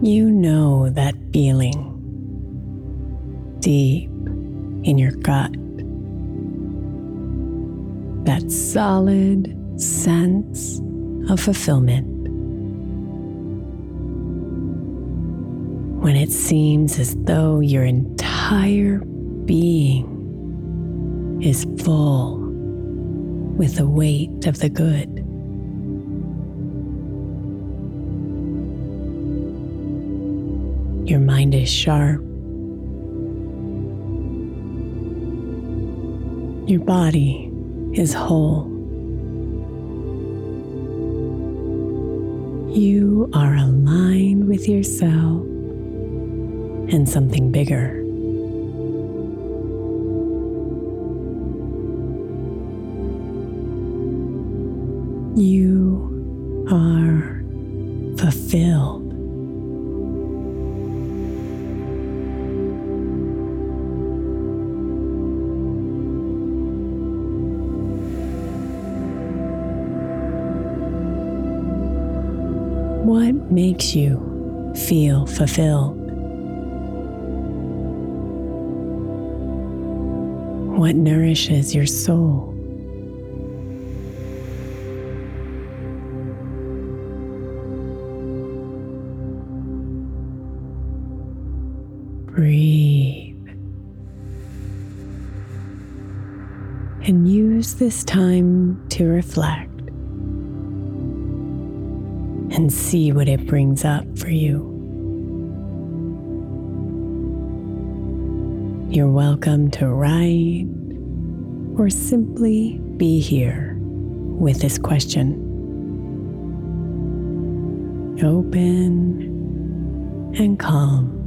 You know that feeling deep in your gut. That solid sense of fulfillment. When it seems as though your entire being is full with the weight of the good. Your mind is sharp. Your body is whole. You are aligned with yourself and something bigger. You are fulfilled. What makes you feel fulfilled? What nourishes your soul? Breathe. And use this time to reflect and see what it brings up for you. You're welcome to write or simply be here with this question. Open and calm.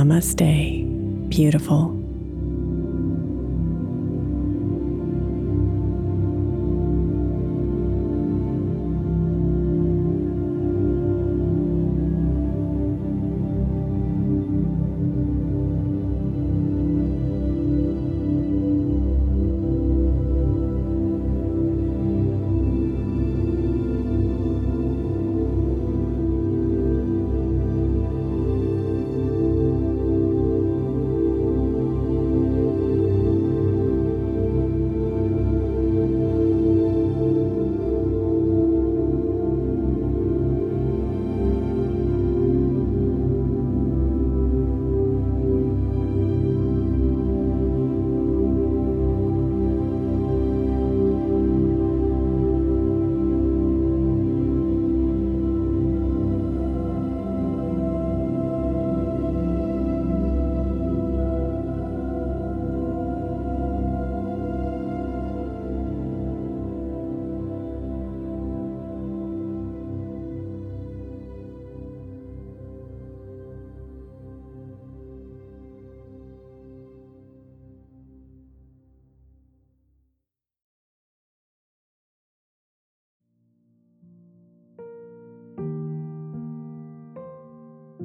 Namaste, beautiful.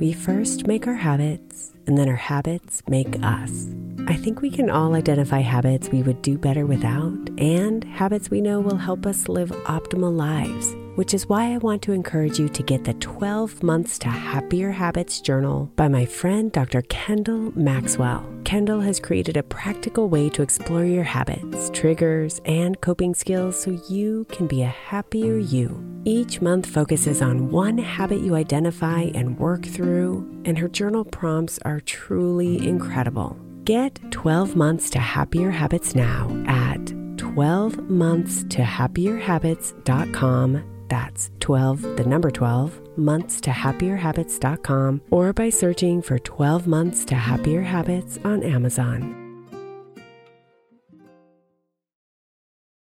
We first make our habits, and then our habits make us. I think we can all identify habits we would do better without and habits we know will help us live optimal lives, which is why I want to encourage you to get the 12 Months to Happier Habits journal by my friend Dr. Kendall Maxwell. Kendall has created a practical way to explore your habits, triggers, and coping skills so you can be a happier you. Each month focuses on one habit you identify and work through, and her journal prompts are truly incredible. Get 12 months to happier habits now at 12monthstohappierhabits.com. That's 12, the number 12, months to happierhabits.com, or by searching for 12 months to happier habits on Amazon.